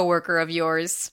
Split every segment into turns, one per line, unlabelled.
coworker of yours.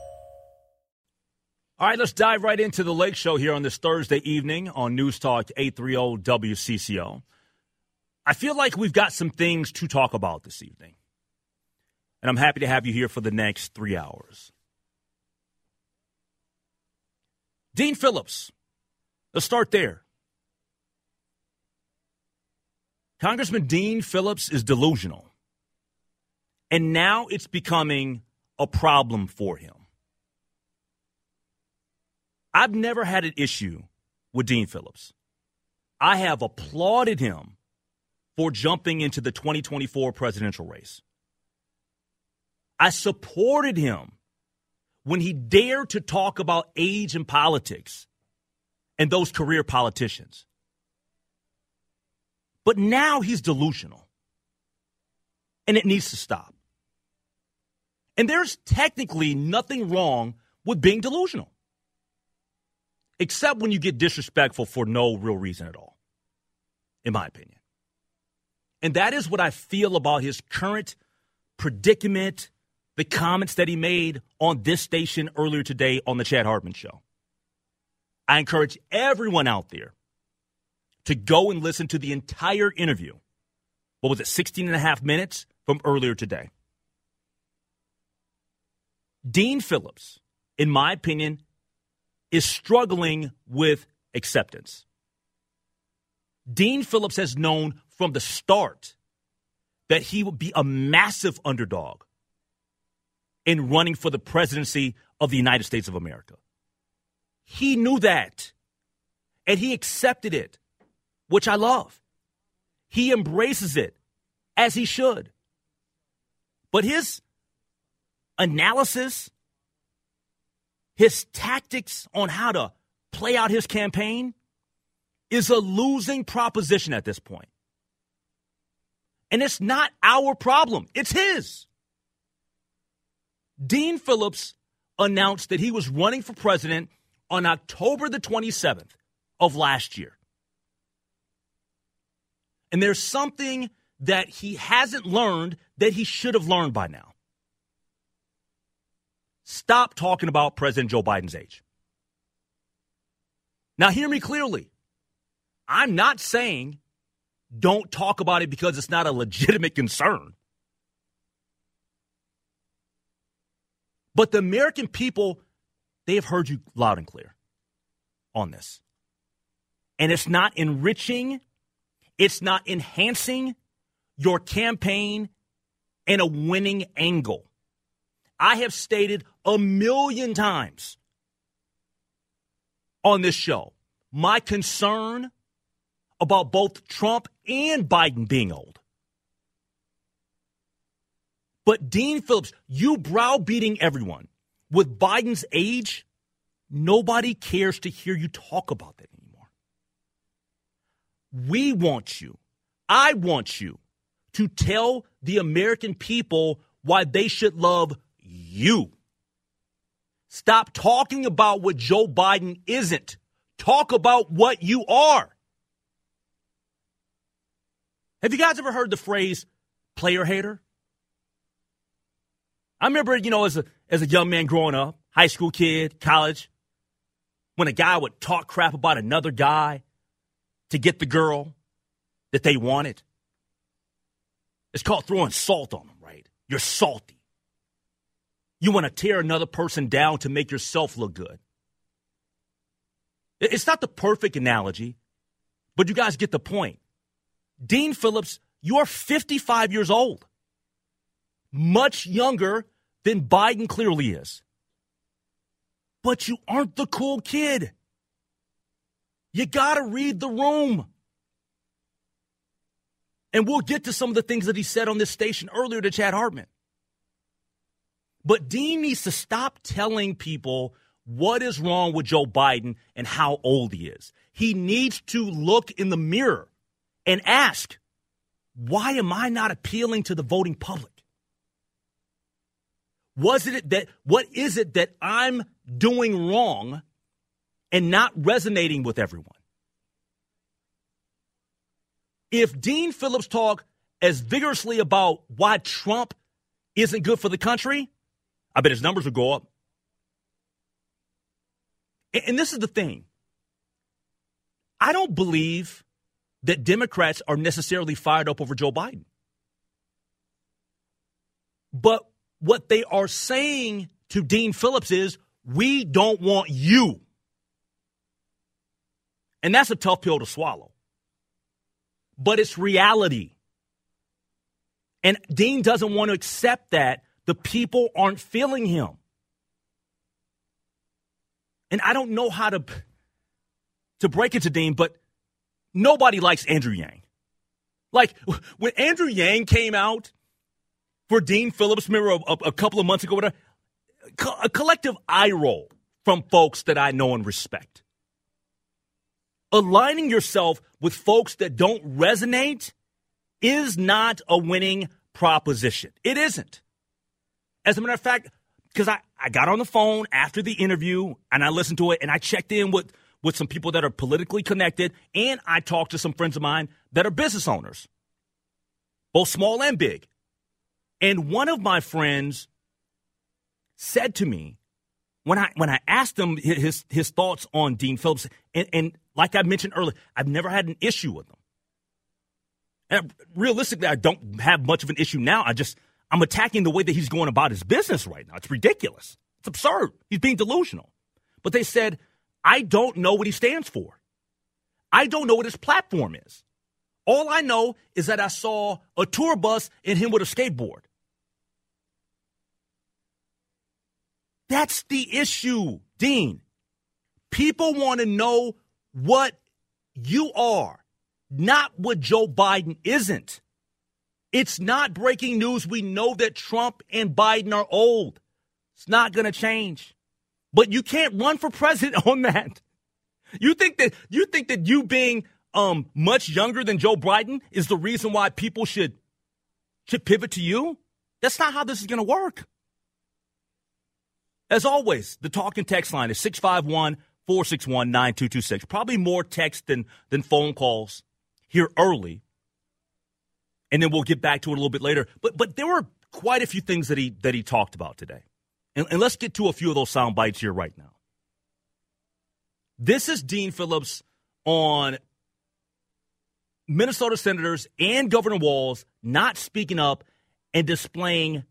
All right, let's dive right into the Lake Show here on this Thursday evening on News Talk 830 WCCO. I feel like we've got some things to talk about this evening. And I'm happy to have you here for the next three hours. Dean Phillips, let's start there. Congressman Dean Phillips is delusional. And now it's becoming a problem for him. I've never had an issue with Dean Phillips. I have applauded him for jumping into the 2024 presidential race. I supported him when he dared to talk about age and politics and those career politicians. But now he's delusional. And it needs to stop. And there's technically nothing wrong with being delusional except when you get disrespectful for no real reason at all, in my opinion. And that is what I feel about his current predicament, the comments that he made on this station earlier today on the Chad Hartman Show. I encourage everyone out there to go and listen to the entire interview. What was it, 16 and a half minutes from earlier today? Dean Phillips, in my opinion, is struggling with acceptance. Dean Phillips has known from the start that he would be a massive underdog in running for the presidency of the United States of America. He knew that, and he accepted it, which I love. He embraces it as he should. But his analysis his tactics on how to play out his campaign is a losing proposition at this point. And it's not our problem, it's his. Dean Phillips announced that he was running for president on October the 27th of last year. And there's something that he hasn't learned that he should have learned by now. Stop talking about President Joe Biden's age. Now, hear me clearly. I'm not saying don't talk about it because it's not a legitimate concern. But the American people, they have heard you loud and clear on this. And it's not enriching, it's not enhancing your campaign in a winning angle. I have stated a million times on this show my concern about both Trump and Biden being old. But Dean Phillips, you browbeating everyone with Biden's age, nobody cares to hear you talk about that anymore. We want you, I want you to tell the American people why they should love you. Stop talking about what Joe Biden isn't. Talk about what you are. Have you guys ever heard the phrase player hater? I remember, you know, as a as a young man growing up, high school kid, college, when a guy would talk crap about another guy to get the girl that they wanted. It's called throwing salt on them, right? You're salty. You want to tear another person down to make yourself look good. It's not the perfect analogy, but you guys get the point. Dean Phillips, you're 55 years old, much younger than Biden clearly is. But you aren't the cool kid. You got to read the room. And we'll get to some of the things that he said on this station earlier to Chad Hartman. But Dean needs to stop telling people what is wrong with Joe Biden and how old he is. He needs to look in the mirror and ask, why am I not appealing to the voting public? Was it that what is it that I'm doing wrong and not resonating with everyone? If Dean Phillips talk as vigorously about why Trump isn't good for the country, I bet his numbers will go up. And this is the thing. I don't believe that Democrats are necessarily fired up over Joe Biden. But what they are saying to Dean Phillips is, we don't want you. And that's a tough pill to swallow. But it's reality. And Dean doesn't want to accept that the people aren't feeling him. And I don't know how to to break it to Dean, but nobody likes Andrew Yang. Like when Andrew Yang came out for Dean Phillips, remember a, a couple of months ago, a, a collective eye roll from folks that I know and respect. Aligning yourself with folks that don't resonate is not a winning proposition. It isn't. As a matter of fact, because I, I got on the phone after the interview and I listened to it and I checked in with, with some people that are politically connected and I talked to some friends of mine that are business owners, both small and big. And one of my friends said to me when I when I asked him his his thoughts on Dean Phillips, and, and like I mentioned earlier, I've never had an issue with him. And realistically, I don't have much of an issue now. I just I'm attacking the way that he's going about his business right now. It's ridiculous. It's absurd. He's being delusional. But they said, I don't know what he stands for. I don't know what his platform is. All I know is that I saw a tour bus and him with a skateboard. That's the issue, Dean. People want to know what you are, not what Joe Biden isn't. It's not breaking news. We know that Trump and Biden are old. It's not going to change. But you can't run for president on that. You think that you think that you being um, much younger than Joe Biden is the reason why people should should pivot to you? That's not how this is going to work. As always, the talk and text line is 651 461 9226. Probably more text than, than phone calls here early and then we'll get back to it a little bit later. But but there were quite a few things that he that he talked about today, and, and let's get to a few of those sound bites here right now. This is Dean Phillips on Minnesota senators and Governor Walz not speaking up and displaying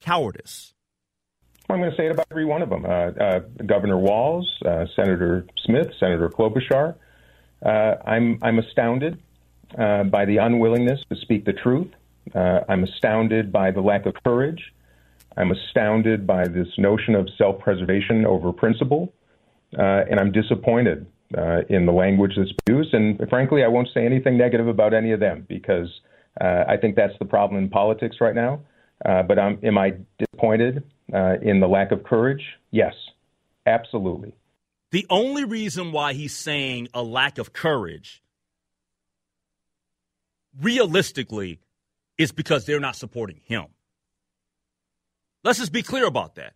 cowardice.
I'm going to say it about every one of them. Uh, uh, Governor Walz, uh, Senator Smith, Senator Klobuchar. Uh, I'm I'm astounded uh, by the unwillingness to speak the truth. Uh, I'm astounded by the lack of courage. I'm astounded by this notion of self preservation over principle. Uh, and I'm disappointed uh, in the language that's used. And frankly, I won't say anything negative about any of them because uh, I think that's the problem in politics right now. But I'm, am I disappointed in the lack of courage? Yes, absolutely.
The only reason why he's saying a lack of courage realistically is because they're not supporting him. Let's just be clear about that.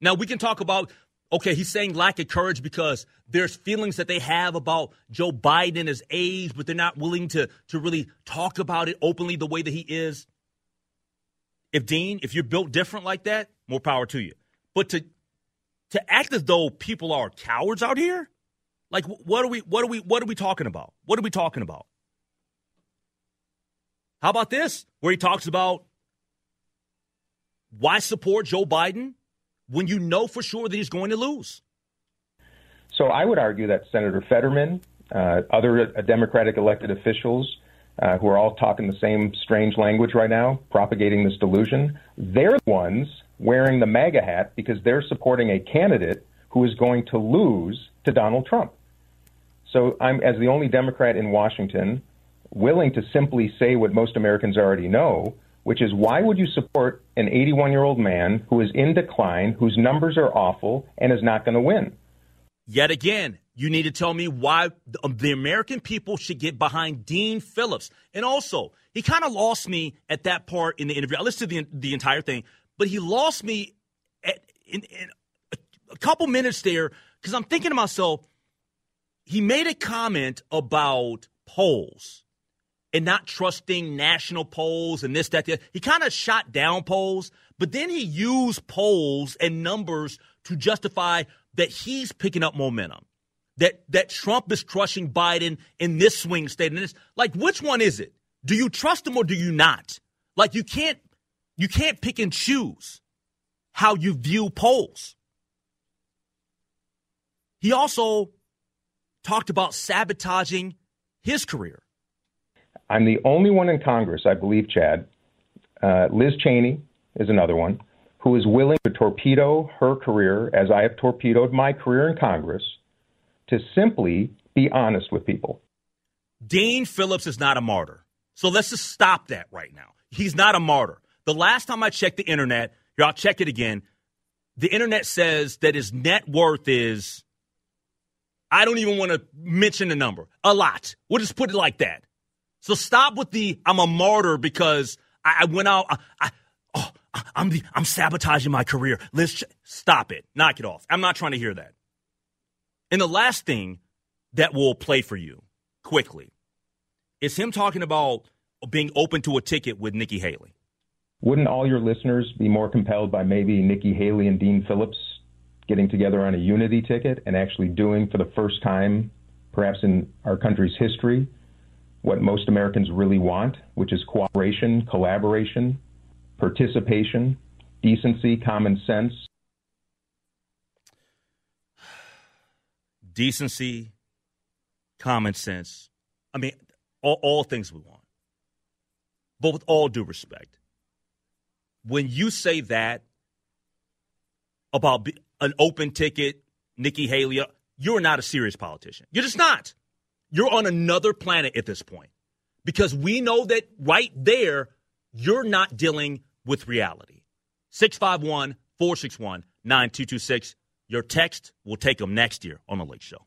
Now, we can talk about okay, he's saying lack of courage because there's feelings that they have about Joe Biden his age, but they're not willing to, to really talk about it openly the way that he is. If Dean, if you're built different like that, more power to you. But to to act as though people are cowards out here, like what are we what are we what are we talking about? What are we talking about? How about this? Where he talks about why support Joe Biden when you know for sure that he's going to lose?
So I would argue that Senator Fetterman, uh, other Democratic elected officials uh, who are all talking the same strange language right now, propagating this delusion, they're the ones wearing the MAGA hat because they're supporting a candidate who is going to lose to Donald Trump. So I'm, as the only Democrat in Washington, willing to simply say what most Americans already know, which is why would you support an 81 year old man who is in decline, whose numbers are awful, and is not going to win?
Yet again, you need to tell me why um, the American people should get behind Dean Phillips. And also, he kind of lost me at that part in the interview. I listened to the, the entire thing, but he lost me at, in, in a, a couple minutes there because I'm thinking to myself, he made a comment about polls and not trusting national polls and this, that, that. He kind of shot down polls, but then he used polls and numbers to justify that he's picking up momentum. That that Trump is crushing Biden in this swing state. And this like which one is it? Do you trust him or do you not? Like you can't you can't pick and choose how you view polls. He also talked about sabotaging his career.
I'm the only one in Congress, I believe, Chad. Uh, Liz Cheney is another one who is willing to torpedo her career as I have torpedoed my career in Congress to simply be honest with people.
Dean Phillips is not a martyr. So let's just stop that right now. He's not a martyr. The last time I checked the internet, here, I'll check it again. The internet says that his net worth is, I don't even want to mention the number, a lot. We'll just put it like that. So stop with the I'm a martyr because I, I went out. I, I, oh, I'm the, I'm sabotaging my career. Let's stop it. Knock it off. I'm not trying to hear that. And the last thing that will play for you quickly is him talking about being open to a ticket with Nikki Haley.
Wouldn't all your listeners be more compelled by maybe Nikki Haley and Dean Phillips getting together on a unity ticket and actually doing for the first time, perhaps in our country's history, what most Americans really want, which is cooperation, collaboration, participation, decency, common sense.
Decency, common sense. I mean, all, all things we want. But with all due respect, when you say that about an open ticket, Nikki Haley, you're not a serious politician. You're just not. You're on another planet at this point because we know that right there, you're not dealing with reality. 651 461 9226. Your text will take them next year on The Lake Show.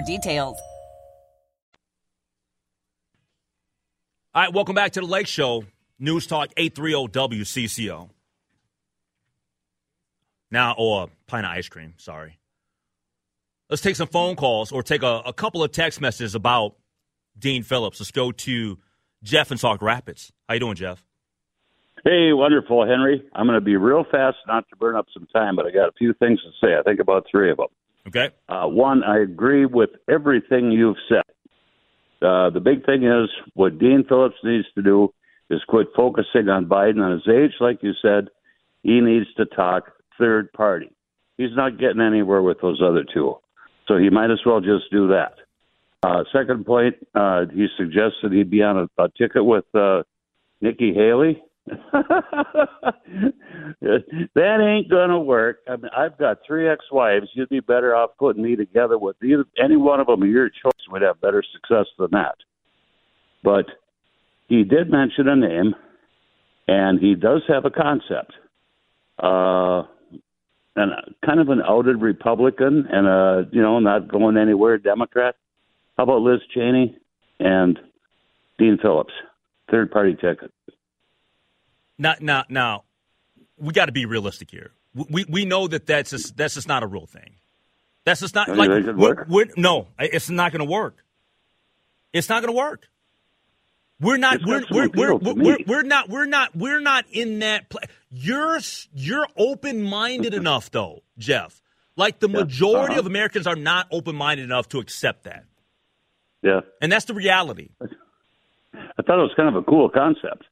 details.
All right, welcome back to the Lake Show. News Talk 830 WCCO. Now, or pint of ice cream, sorry. Let's take some phone calls or take a, a couple of text messages about Dean Phillips. Let's go to Jeff in Sauk Rapids. How you doing, Jeff?
Hey, wonderful, Henry. I'm going to be real fast, not to burn up some time, but I got a few things to say. I think about three of them.
Okay.
Uh, one, I agree with everything you've said. Uh, the big thing is what Dean Phillips needs to do is quit focusing on Biden on his age, like you said. He needs to talk third party. He's not getting anywhere with those other two, so he might as well just do that. Uh, second point, uh, he suggested he'd be on a, a ticket with uh, Nikki Haley. that ain't gonna work. I mean, I've got three ex-wives. You'd be better off putting me together with either any one of them your choice. Would have better success than that. But he did mention a name, and he does have a concept. Uh, and kind of an outed Republican, and a you know not going anywhere Democrat. How about Liz Cheney and Dean Phillips, third party ticket?
Now, now, now, we got to be realistic here. We we know that that's just, that's just not a real thing. That's just not like we're, we're, no, it's not going to work. It's not going to work. We're not. We're
some
we're, we're, we're, we're not. We're not. We're not in that. Pla- you're you're open minded enough, though, Jeff. Like the majority
Uh-huh.
of Americans are not open minded enough to accept that,
Yeah,
and that's the reality.
I thought it was kind of a cool concept,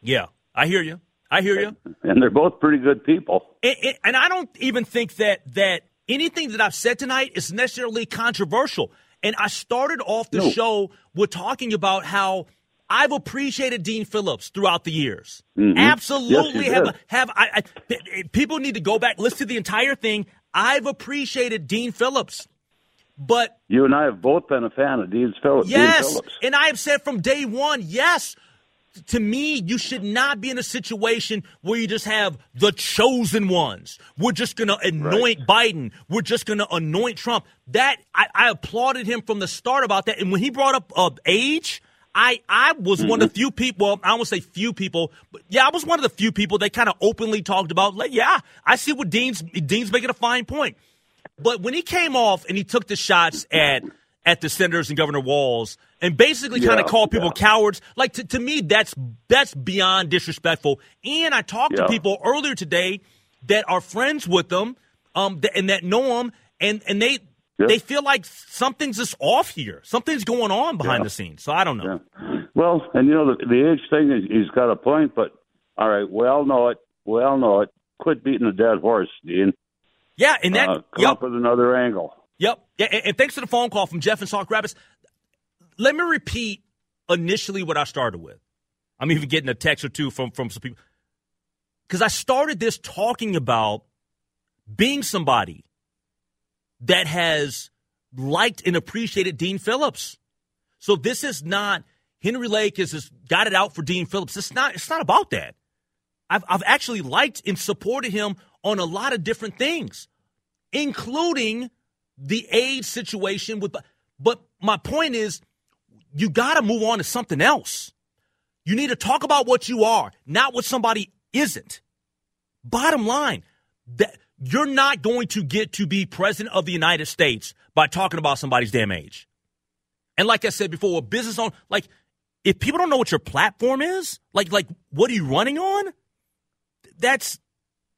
Yeah, I hear you. I hear you.
and they're both pretty good people.
and, I don't even think that that anything that I've said tonight is necessarily controversial. And I started off the
No.
show with talking about how I've appreciated Dean Phillips throughout the years.
Mhm.
Absolutely,
Yes,
have
did.
have I, I? People need to go back, listen to the entire thing. I've appreciated Dean Phillips, but
You and I have both been a fan of Dean Phillips. Dean
Yes,
Phillips.
and I have said from day one, yes. To me, you should not be in a situation where you just have the chosen ones. We're just going to anoint Biden. We're just going to anoint Trump. That I, I applauded him from the start about that. And when he brought up uh, age, I I was one of the few people. Well, I won't say few people, but yeah, I was one of the few people that kind of openly talked about. Like, yeah, I see what Dean's Dean's making a fine point. But when he came off and he took the shots at at the senators and Governor Walz and basically kind of call people
yeah.
cowards, like to, to me that's that's beyond disrespectful. And I talked to people earlier today that are friends with them, um, th- and that know them, and and they
Yeah.
they feel like something's just off here. Something's going on behind
Yeah.
the scenes. So I don't know.
Yeah. Well, and you know the, the age thing, is- he's got a point, but all right, we all know it. We all know it. Quit beating a dead horse, Dean.
Yeah, and that
Uh, come
yep.
up with another angle.
Yep. Yeah, and, and thanks for the phone call from Jeff and Sauk Rapids. Let me repeat initially what I started with. I'm even getting a text or two from, from some people. Because I started this talking about being somebody that has liked and appreciated Dean Phillips. So this is not Henry Lake has just got it out for Dean Phillips. It's not it's not about that. I've I've actually liked and supported him on a lot of different things, including the age situation with but my point is you got to move on to something else. You need to talk about what you are, not what somebody isn't. Bottom line, that you're not going to get to be president of the United States by talking about somebody's damn age. And like I said before, a business on like if people don't know what your platform is, like like what are you running on? That's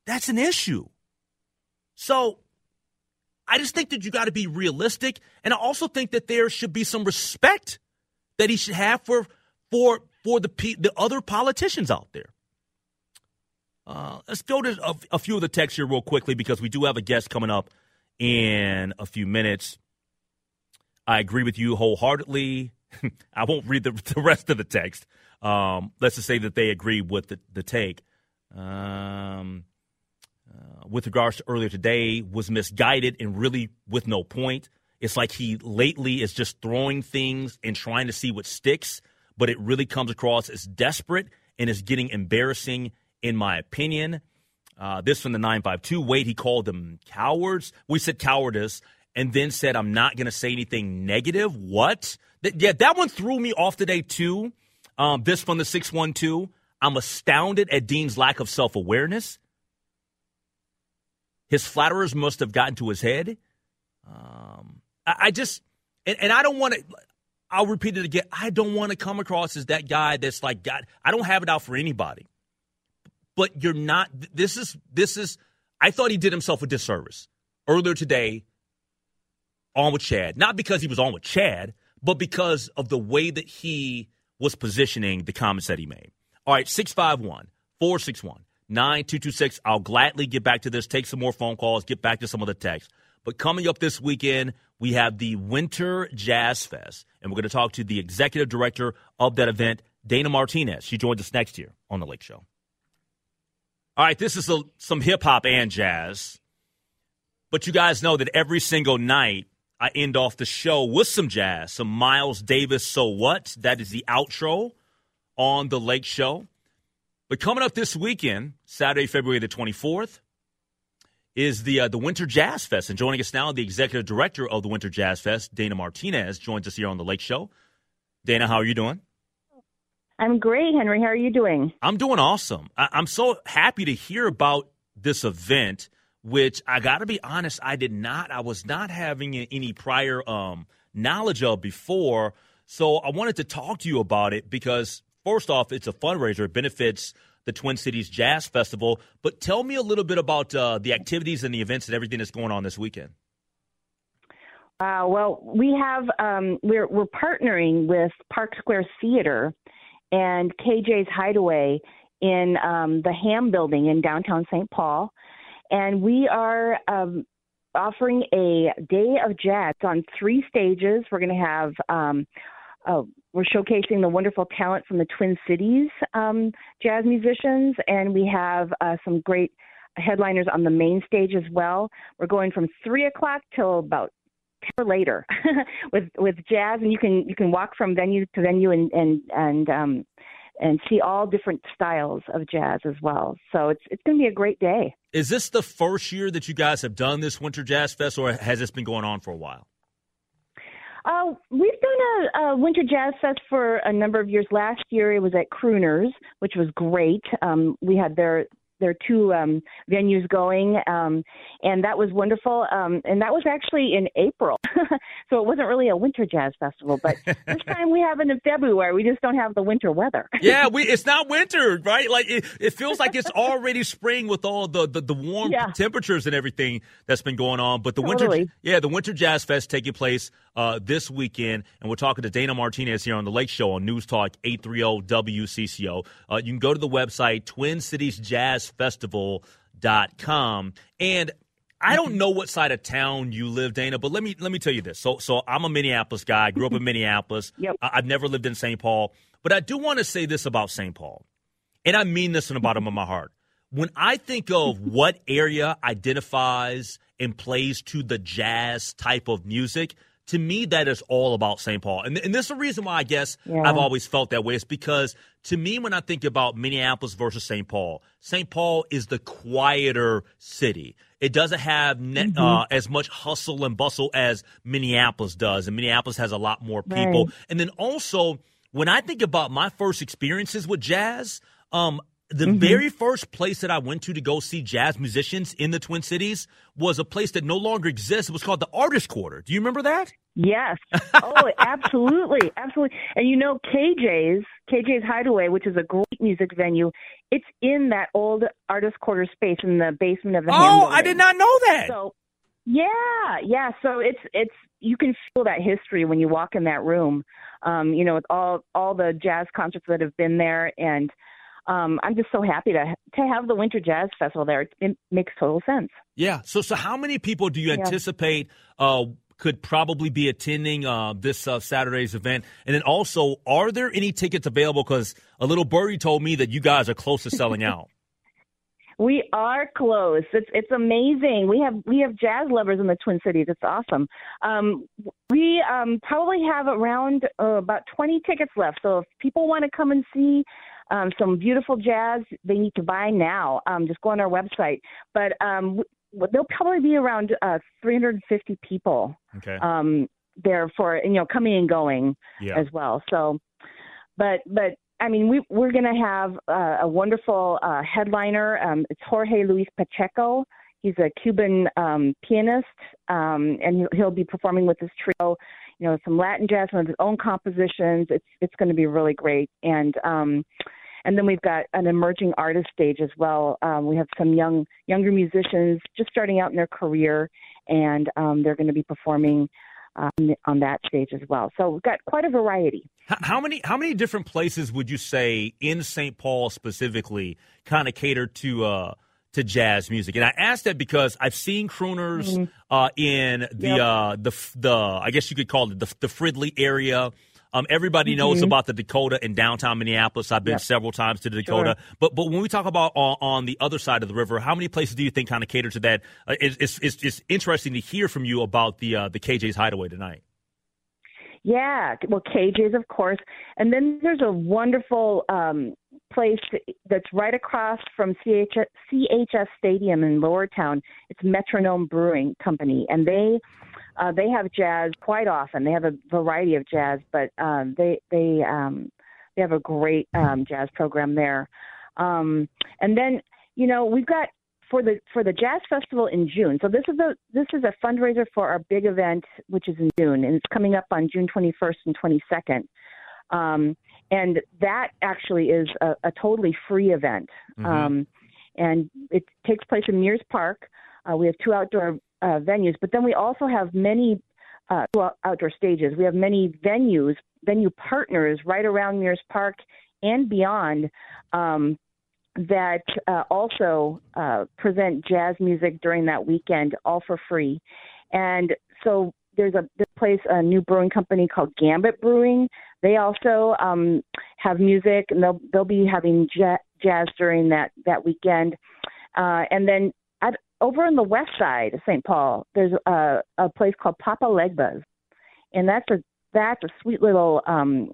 that's an issue. So I just think that you got to be realistic, and I also think that there should be some respect that he should have for for for the the other politicians out there. Uh, let's go to a, a few of the texts here real quickly because we do have a guest coming up in a few minutes. I agree with you wholeheartedly. I won't read the, the rest of the text. Um, let's just say that they agree with the, the take. Um, with regards to earlier today, was misguided and really with no point. It's like he lately is just throwing things and trying to see what sticks, but it really comes across as desperate and is getting embarrassing, in my opinion. Uh, this from the 952. Wait, he called them cowards. We said cowardice and then said, I'm not going to say anything negative. What? Th- yeah, that one threw me off today, too. Um, this from the 612. I'm astounded at Dean's lack of self awareness. His flatterers must have gotten to his head. Um, I, I, just, and, and I don't want to, I'll repeat it again. I don't want to come across as that guy that's like, God, I don't have it out for anybody. But you're not, this is, this is, I thought he did himself a disservice earlier today on with Chad. Not because he was on with Chad, but because of the way that he was positioning the comments that he made. All right, 651 461 9226. I'll gladly get back to this, take some more phone calls, get back to some of the texts. But coming up this weekend, we have the Winter Jazz Fest, and we're going to talk to the executive director of that event, Dayna Martinez. She joins us next year on The Lake Show. All right, this is a, some hip hop and jazz. But you guys know that every single night I end off the show with some jazz, some Miles Davis, So What? That is the outro on The Lake Show. But coming up this weekend, Saturday, February the 24th, is the uh, the Winter Jazz Fest. And joining us now, the executive director of the Winter Jazz Fest, Dayna Martinez, joins us here on The Lake Show. Dayna, how are you doing?
I'm great, Henry. How are you doing?
I'm doing awesome. I- I'm so happy to hear about this event which I got to be honest, I did not. I was not having any prior um, knowledge of before. So I wanted to talk to you about it because, first off, it's a fundraiser. It benefits the Twin Cities Jazz Festival. But tell me a little bit about uh, the activities and the events and everything that's going on this weekend.
Uh, well, we have um, we're we're partnering with Park Square Theater and KJ's Hideaway in um, the Hamm Building in downtown St. Paul and we are um, offering a day of jazz on three stages. We're going to have um, uh, we're showcasing the wonderful talent from the Twin Cities um, jazz musicians, and we have uh, some great headliners on the main stage as well. We're going from three o'clock till about ten or later with with jazz, and you can you can walk from venue to venue and and and um, and see all different styles of jazz as well. So it's it's going to be a great day.
Is this the first year that you guys have done this Winter Jazz Fest, or has this been going on for a while?
Uh, we've done a, a Winter Jazz Fest for a number of years. Last year it was at Crooners, which was great. Um, we had their their two um, venues going, um, and that was wonderful. Um, and that was actually in April, so it wasn't really a winter jazz festival. But this time we have it in February. We just don't have the winter weather.
yeah, we it's not winter, right? Like it, it feels like it's already spring with all the the, the warm yeah. temperatures and everything that's been going on. But the
totally.
winter, yeah, the winter jazz fest taking place uh, this weekend, and we're talking to Dayna Martinez here on the Lake Show on News Talk 830 WCCO. Uh, you can go to the website Twin Cities Jazz Festival.com. And I don't know what side of town you live, Dayna, but let me let me tell you this. So so I'm a Minneapolis guy. I grew up in Minneapolis.
Yep.
I, have never lived in St. Paul, but I do want to say this about St. Paul, and I mean this in the bottom of my heart. When I think of what area identifies and plays to the jazz type of music, to me, that is all about St. Paul. And, and this is the reason why I guess yeah. I've always felt that way. Is because to me, when I think about Minneapolis versus St. Paul, St. Paul is the quieter city. It doesn't have mm-hmm. uh, as much hustle and bustle as Minneapolis does. And Minneapolis has a lot more people. Right. And then also, when I think about my first experiences with jazz, um, the mm-hmm. very first place that I went to to go see jazz musicians in the Twin Cities was a place that no longer exists. It was called the Artist Quarter. Do you remember that?
Yes. Oh, absolutely, absolutely. And you know, KJ's KJ's Hideaway, which is a great music venue, it's in that old Artist Quarter space in the basement of the.
Oh, I did not know that.
So, yeah, yeah. So it's it's you can feel that history when you walk in that room. Um, you know, with all all the jazz concerts that have been there and um, I'm just so happy to to have the Winter Jazz Festival there. It makes total sense.
Yeah. So so how many people do you anticipate uh, could probably be attending uh, this uh, Saturday's event? And then also, are there any tickets available? Because a little birdie told me that you guys are close to selling out.
We are close. It's it's amazing. We have we have jazz lovers in the Twin Cities. It's awesome. Um, we um, probably have around uh, about 20 tickets left. So if people want to come and see um, some beautiful jazz, they need to buy now. Um, just go on our website. But um, there'll probably be around uh, 350 people
Okay.
um, there for you know coming and going
Yeah.
as well. So, but but I mean we we're going to have uh, a wonderful uh, headliner. Um, it's Jorge Luis Pacheco. He's a Cuban um, pianist, um, and he'll, he'll be performing with his trio. You know, some Latin jazz, some of his own compositions. It's it's going to be really great. And um, and then we've got an emerging artist stage as well. Um, we have some young younger musicians just starting out in their career, and um, they're going to be performing um, on that stage as well. So we've got quite a variety.
H- How many how many different places would you say in St. Paul specifically kind of cater to uh to jazz music? And I ask that because I've seen crooners uh in the
Mm-hmm. Yep.
uh the the I guess you could call it the the Fridley area. Um, everybody knows about the Dakota in downtown Minneapolis. I've been
Mm-hmm. Yep.
several times to the Dakota. But but when we talk about on, on the other side of the river, how many places do you think kind of cater to that? Uh, it's, it's it's it's interesting to hear from you about the uh, the KJ's Hideaway tonight.
Yeah, well, KJ's of course, and then there's a wonderful um, place that's right across from CHS, CHS Stadium in Lower Town. It's Metronome Brewing Company, and they uh, they have jazz quite often. They have a variety of jazz, but um, they they um, they have a great um, jazz program there. Um, and then you know we've got for the for the jazz festival in June. So this is a this is a fundraiser for our big event, which is in June, and it's coming up on June 21st and 22nd. Um, and that actually is a, a totally free event, um, and it takes place in Mears Park. Uh, we have two outdoor uh, venues, but then we also have many uh, outdoor stages. We have many venues, venue partners right around Mears Park and beyond um, that uh, also uh, present jazz music during that weekend, all for free. And so there's a this place, a new brewing company called Gambit Brewing. They also um, have music, and they'll they'll be having ja- jazz during that that weekend. Uh, and then at, over on the west side of St. Paul, there's a, a place called Papa Legba's, and that's a that's a sweet little um,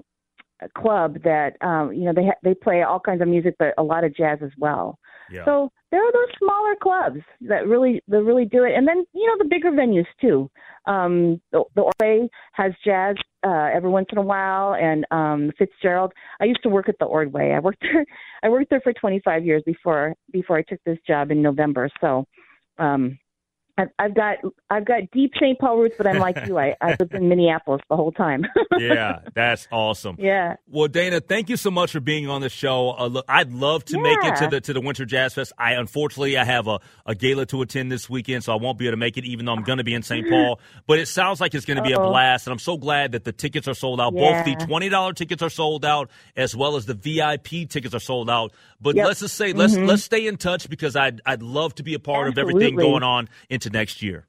club that um, you know they ha- they play all kinds of music, but a lot of jazz as well.
Yeah.
So there are those smaller clubs that really that really do it, and then you know the bigger venues too. Um, the, the Ordway has jazz uh, every once in a while, and um, Fitzgerald. I used to work at the Ordway. I worked there. I worked there for 25 years before before I took this job in November. So. Um, I've, I've got I've got deep St. Paul roots, but I'm like you. I, I lived in Minneapolis the whole time.
yeah, that's awesome.
yeah.
Well, Dayna, thank you so much for being on the show. Uh, look, I'd love to make it to the to the Winter Jazz Fest. I unfortunately I have a, a gala to attend this weekend, so I won't be able to make it, even though I'm going to be in St. Paul. But it sounds like it's going to be a blast, and I'm so glad that the tickets are sold out.
Yeah.
Both the twenty dollar tickets are sold out, as well as the VIP tickets are sold out. But
Yep.
let's just say let's let's stay in touch because I'd I'd love to be a part of everything going on into next year.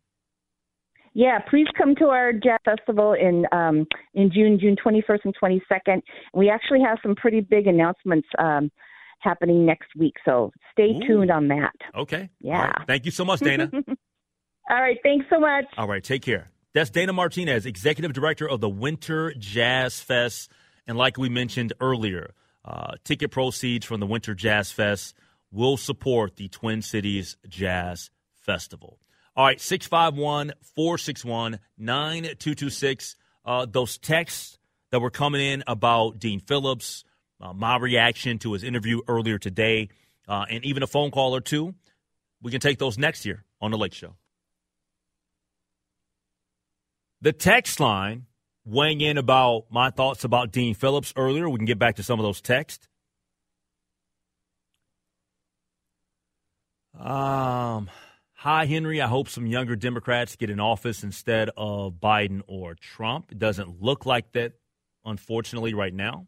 Yeah, please come to our jazz festival in um, in June, June 21st and 22nd. We actually have some pretty big announcements um, happening next week, so stay
Ooh.
tuned on that.
Okay.
Yeah.
Right. Thank you so much, Dayna.
All right, thanks so much.
All right, take care. That's Dayna Martinez, Executive Director of the Winter Jazz Fest. And like we mentioned earlier, uh, ticket proceeds from the Winter Jazz Fest will support the Twin Cities Jazz Festival. All right, 651 461 9226. Uh, Those texts that were coming in about Dean Phillips, uh, my reaction to his interview earlier today, uh, and even a phone call or two, we can take those next year on The Lake Show. The text line weighing in about my thoughts about Dean Phillips earlier. We can get back to some of those texts. Um, hi, Henry. I hope some younger Democrats get in office instead of Biden or Trump. It doesn't look like that, unfortunately, right now.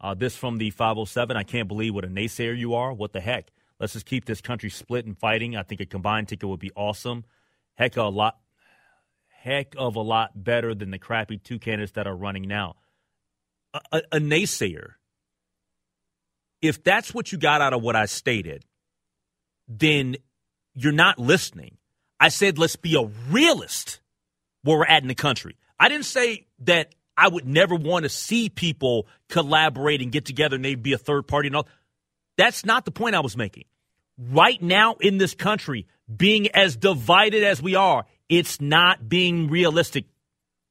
Uh, this from the 507. I can't believe what a naysayer you are. What the heck? Let's just keep this country split and fighting. I think a combined ticket would be awesome. Heck, a lot heck of a lot better than the crappy two candidates that are running now. A, a, a naysayer, if that's what you got out of what I stated, then you're not listening. I said, let's be a realist where we're at in the country. I didn't say that I would never want to see people collaborate and get together and they'd be a third party and all. That's not the point I was making. Right now in this country, being as divided as we are, it's not being realistic.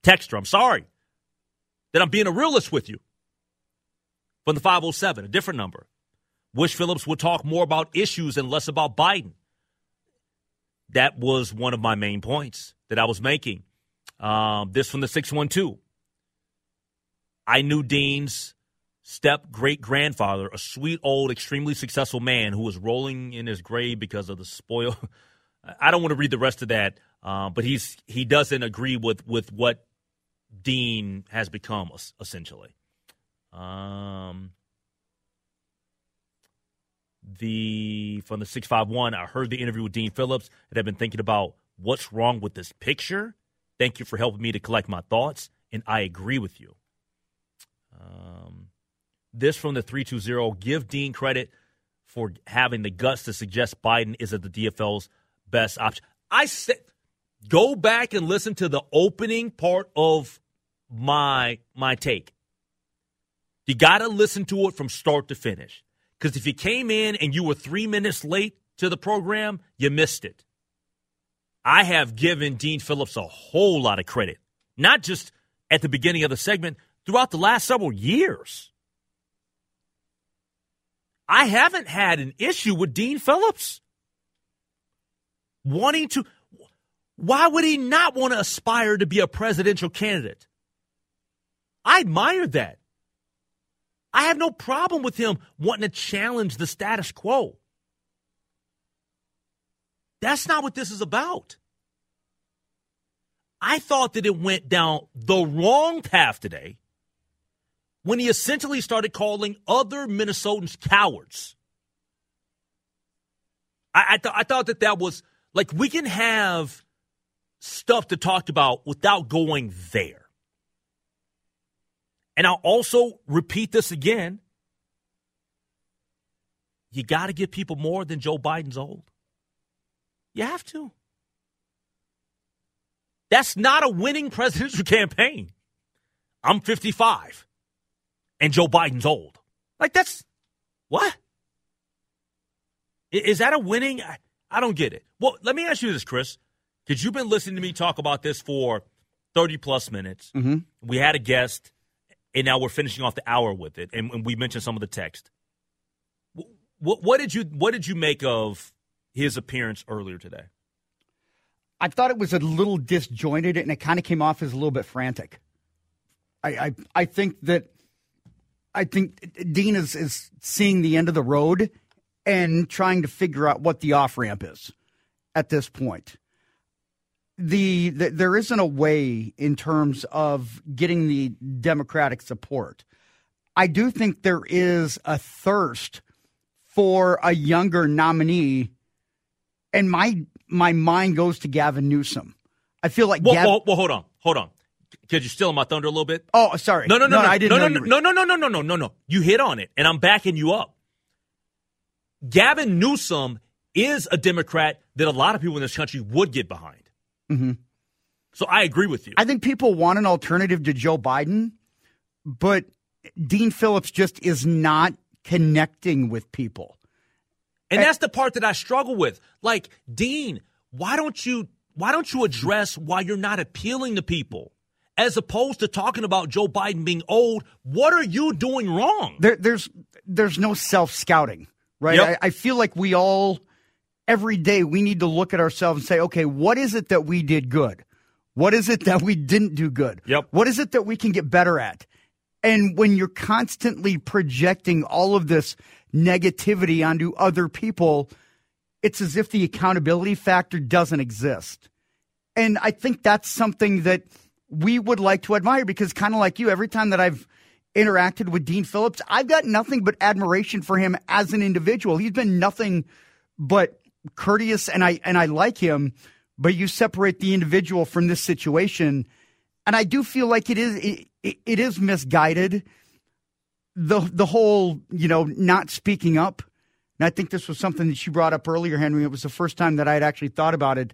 Texter. I'm sorry that I'm being a realist with you. From the 507, a different number. Wish Phillips would talk more about issues and less about Biden. That was one of my main points that I was making. Um, this from the 612. I knew Dean's step great grandfather, a sweet old, extremely successful man who was rolling in his grave because of the spoil. I don't want to read the rest of that, uh, but he's he doesn't agree with with what Dean has become essentially. Um, the from the six five one, I heard the interview with Dean Phillips and I've been thinking about what's wrong with this picture. Thank you for helping me to collect my thoughts, and I agree with you. Um, this from the 320 give Dean credit for having the guts to suggest Biden is at the DFL's best option. I said, go back and listen to the opening part of my my take. You got to listen to it from start to finish. Because if you came in and you were three minutes late to the program, you missed it. I have given Dean Phillips a whole lot of credit, not just at the beginning of the segment, throughout the last several years. I haven't had an issue with Dean Phillips wanting to. Why would he not want to aspire to be a presidential candidate? I admire that. I have no problem with him wanting to challenge the status quo. That's not what this is about. I thought that it went down the wrong path today when he essentially started calling other Minnesotans cowards. I, I, th- I thought that that was like we can have stuff to talk about without going there. And I'll also repeat this again. You got to give people more than Joe Biden's old. You have to. That's not a winning presidential campaign. I'm 55 and Joe Biden's old. Like, that's what? Is that a winning? I I don't get it. Well, let me ask you this, Chris, because you've been listening to me talk about this for 30 plus minutes.
Mm-hmm.
We had a guest, and now we're finishing off the hour with it, and, and we mentioned some of the text. What, what did you What did you make of his appearance earlier today?
I thought it was a little disjointed, and it kind of came off as a little bit frantic. I, I, I think that I think Dean is, is seeing the end of the road and trying to figure out what the off ramp is at this point. The, the, there isn't a way in terms of getting the Democratic support. I do think there is a thirst for a younger nominee, and my my mind goes to Gavin Newsom. I feel like
well,
Gav-
well, well, hold on, hold on. Because you're stealing my thunder a little bit.
Oh, sorry.
No, no, no, no,
I didn't
no, no, no, no, no, no, no, no, no, no. You hit on it, and I'm backing you up. Gavin Newsom is a Democrat that a lot of people in this country would get behind.
Mm-hmm.
So I agree with you.
I think people want an alternative to Joe Biden, but Dean Phillips just is not connecting with people.
And that's the part that I struggle with. Like, Dean, why don't you why don't you address why you're not appealing to people? As opposed to talking about Joe Biden being old, what are you doing wrong?
There, there's there's no self scouting, right?
Yep.
I, I feel like we all every day we need to look at ourselves and say, okay, what is it that we did good? What is it that we didn't do good?
Yep.
What is it that we can get better at? And when you're constantly projecting all of this negativity onto other people, it's as if the accountability factor doesn't exist. And I think that's something that we would like to admire because, kind of like you, every time that I've interacted with Dean Phillips, I've got nothing but admiration for him as an individual. He's been nothing but courteous, and I and I like him. but you separate the individual from this situation. And I do feel like it is it, it is misguided. The the whole you know not speaking up. And I think this was something that you brought up earlier, Henry. It was the first time that I had actually thought about it.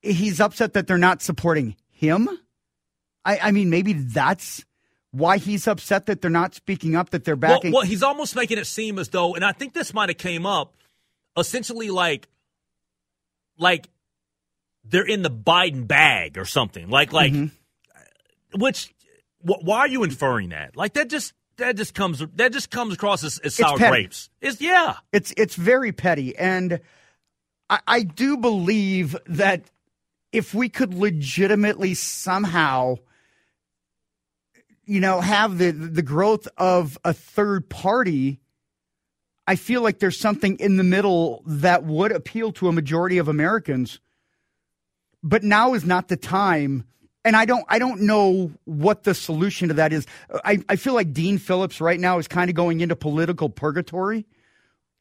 He's upset that they're not supporting him. I, I mean, maybe that's why he's upset that they're not speaking up, that they're backing.
Well, well, he's almost making it seem as though, and I think this might have came up, essentially like, like they're in the Biden bag or something. Like, like, mm-hmm. which, wh- why are you inferring that? Like that just that just comes that just comes across as, as sour grapes. It's yeah.
It's it's very petty, and I, I do believe that if we could legitimately somehow you know, have the the growth of a third party, I feel like there's something in the middle that would appeal to a majority of Americans. But now is not the time. And I don't I don't know what the solution to that is. I, I feel like Dean Phillips right now is kind of going into political purgatory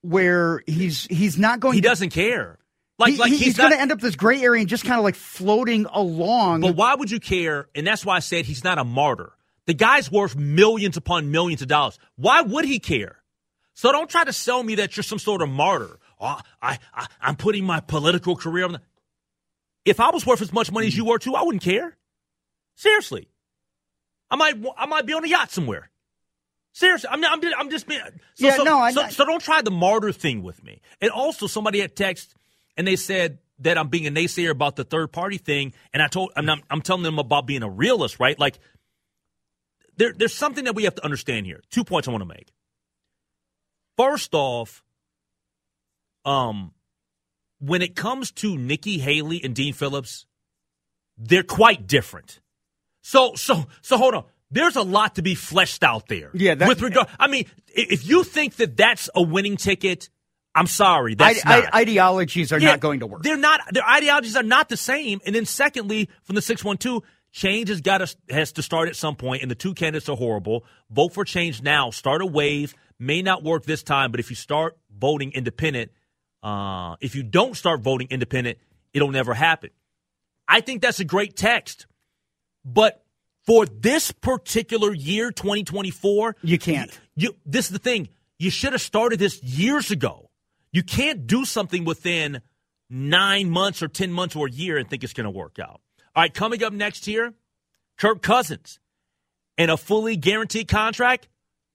where he's he's not going
He doesn't care. Like,
he-
like he's,
he's going to end up this gray area and just kind of like floating along.
But why would you care? And that's why I said he's not a martyr. The guy's worth millions upon millions of dollars. Why would he care? So don't try to sell me that you're some sort of martyr. Oh, I, I I'm putting my political career on the. If I was worth as much money as you were too, I wouldn't care. Seriously, I might I might be on a yacht somewhere. Seriously, I'm I'm just, I'm just being. So,
Yeah,
so,
no,
so, so don't try the martyr thing with me. And also, somebody had text and they said that I'm being a naysayer about the third party thing, and I told I'm I'm telling them about being a realist, right? Like there, there's something that we have to understand here. Two points I want to make. First off, um, when it comes to Nikki Haley and Dean Phillips, they're quite different. So, so, so hold on. There's a lot to be fleshed out there.
Yeah, that-
with regard, I mean, if you think that that's a winning ticket, I'm sorry, that's
I-. I- ideologies are
Yeah,
not going to work.
They're not. Their ideologies are not the same. And then, secondly, from the six one two, change has got to has to start at some. And the two candidates are horrible. Vote for change now. Start a wave. May not work this time, but if you start voting independent, uh, if you don't start voting independent, it'll never happen. I think that's a great text, but for this particular year, 2024,
You can't.
you this is the thing. You should have started this years ago. You can't do something within nine months or ten months or a year and think it's going to work out. All right, coming up next here, Kirk Cousins and a fully guaranteed contract.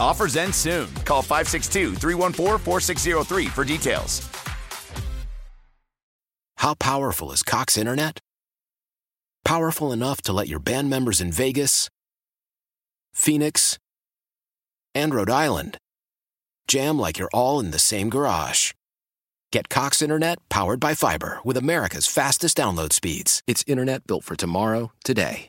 Offers end soon. Call 562 314 4603 for details.
How powerful is Cox Internet? Powerful enough to let your band members in Vegas, Phoenix, and Rhode Island jam like you're all in the same garage. Get Cox Internet powered by fiber with America's fastest download speeds. It's internet built for tomorrow, today.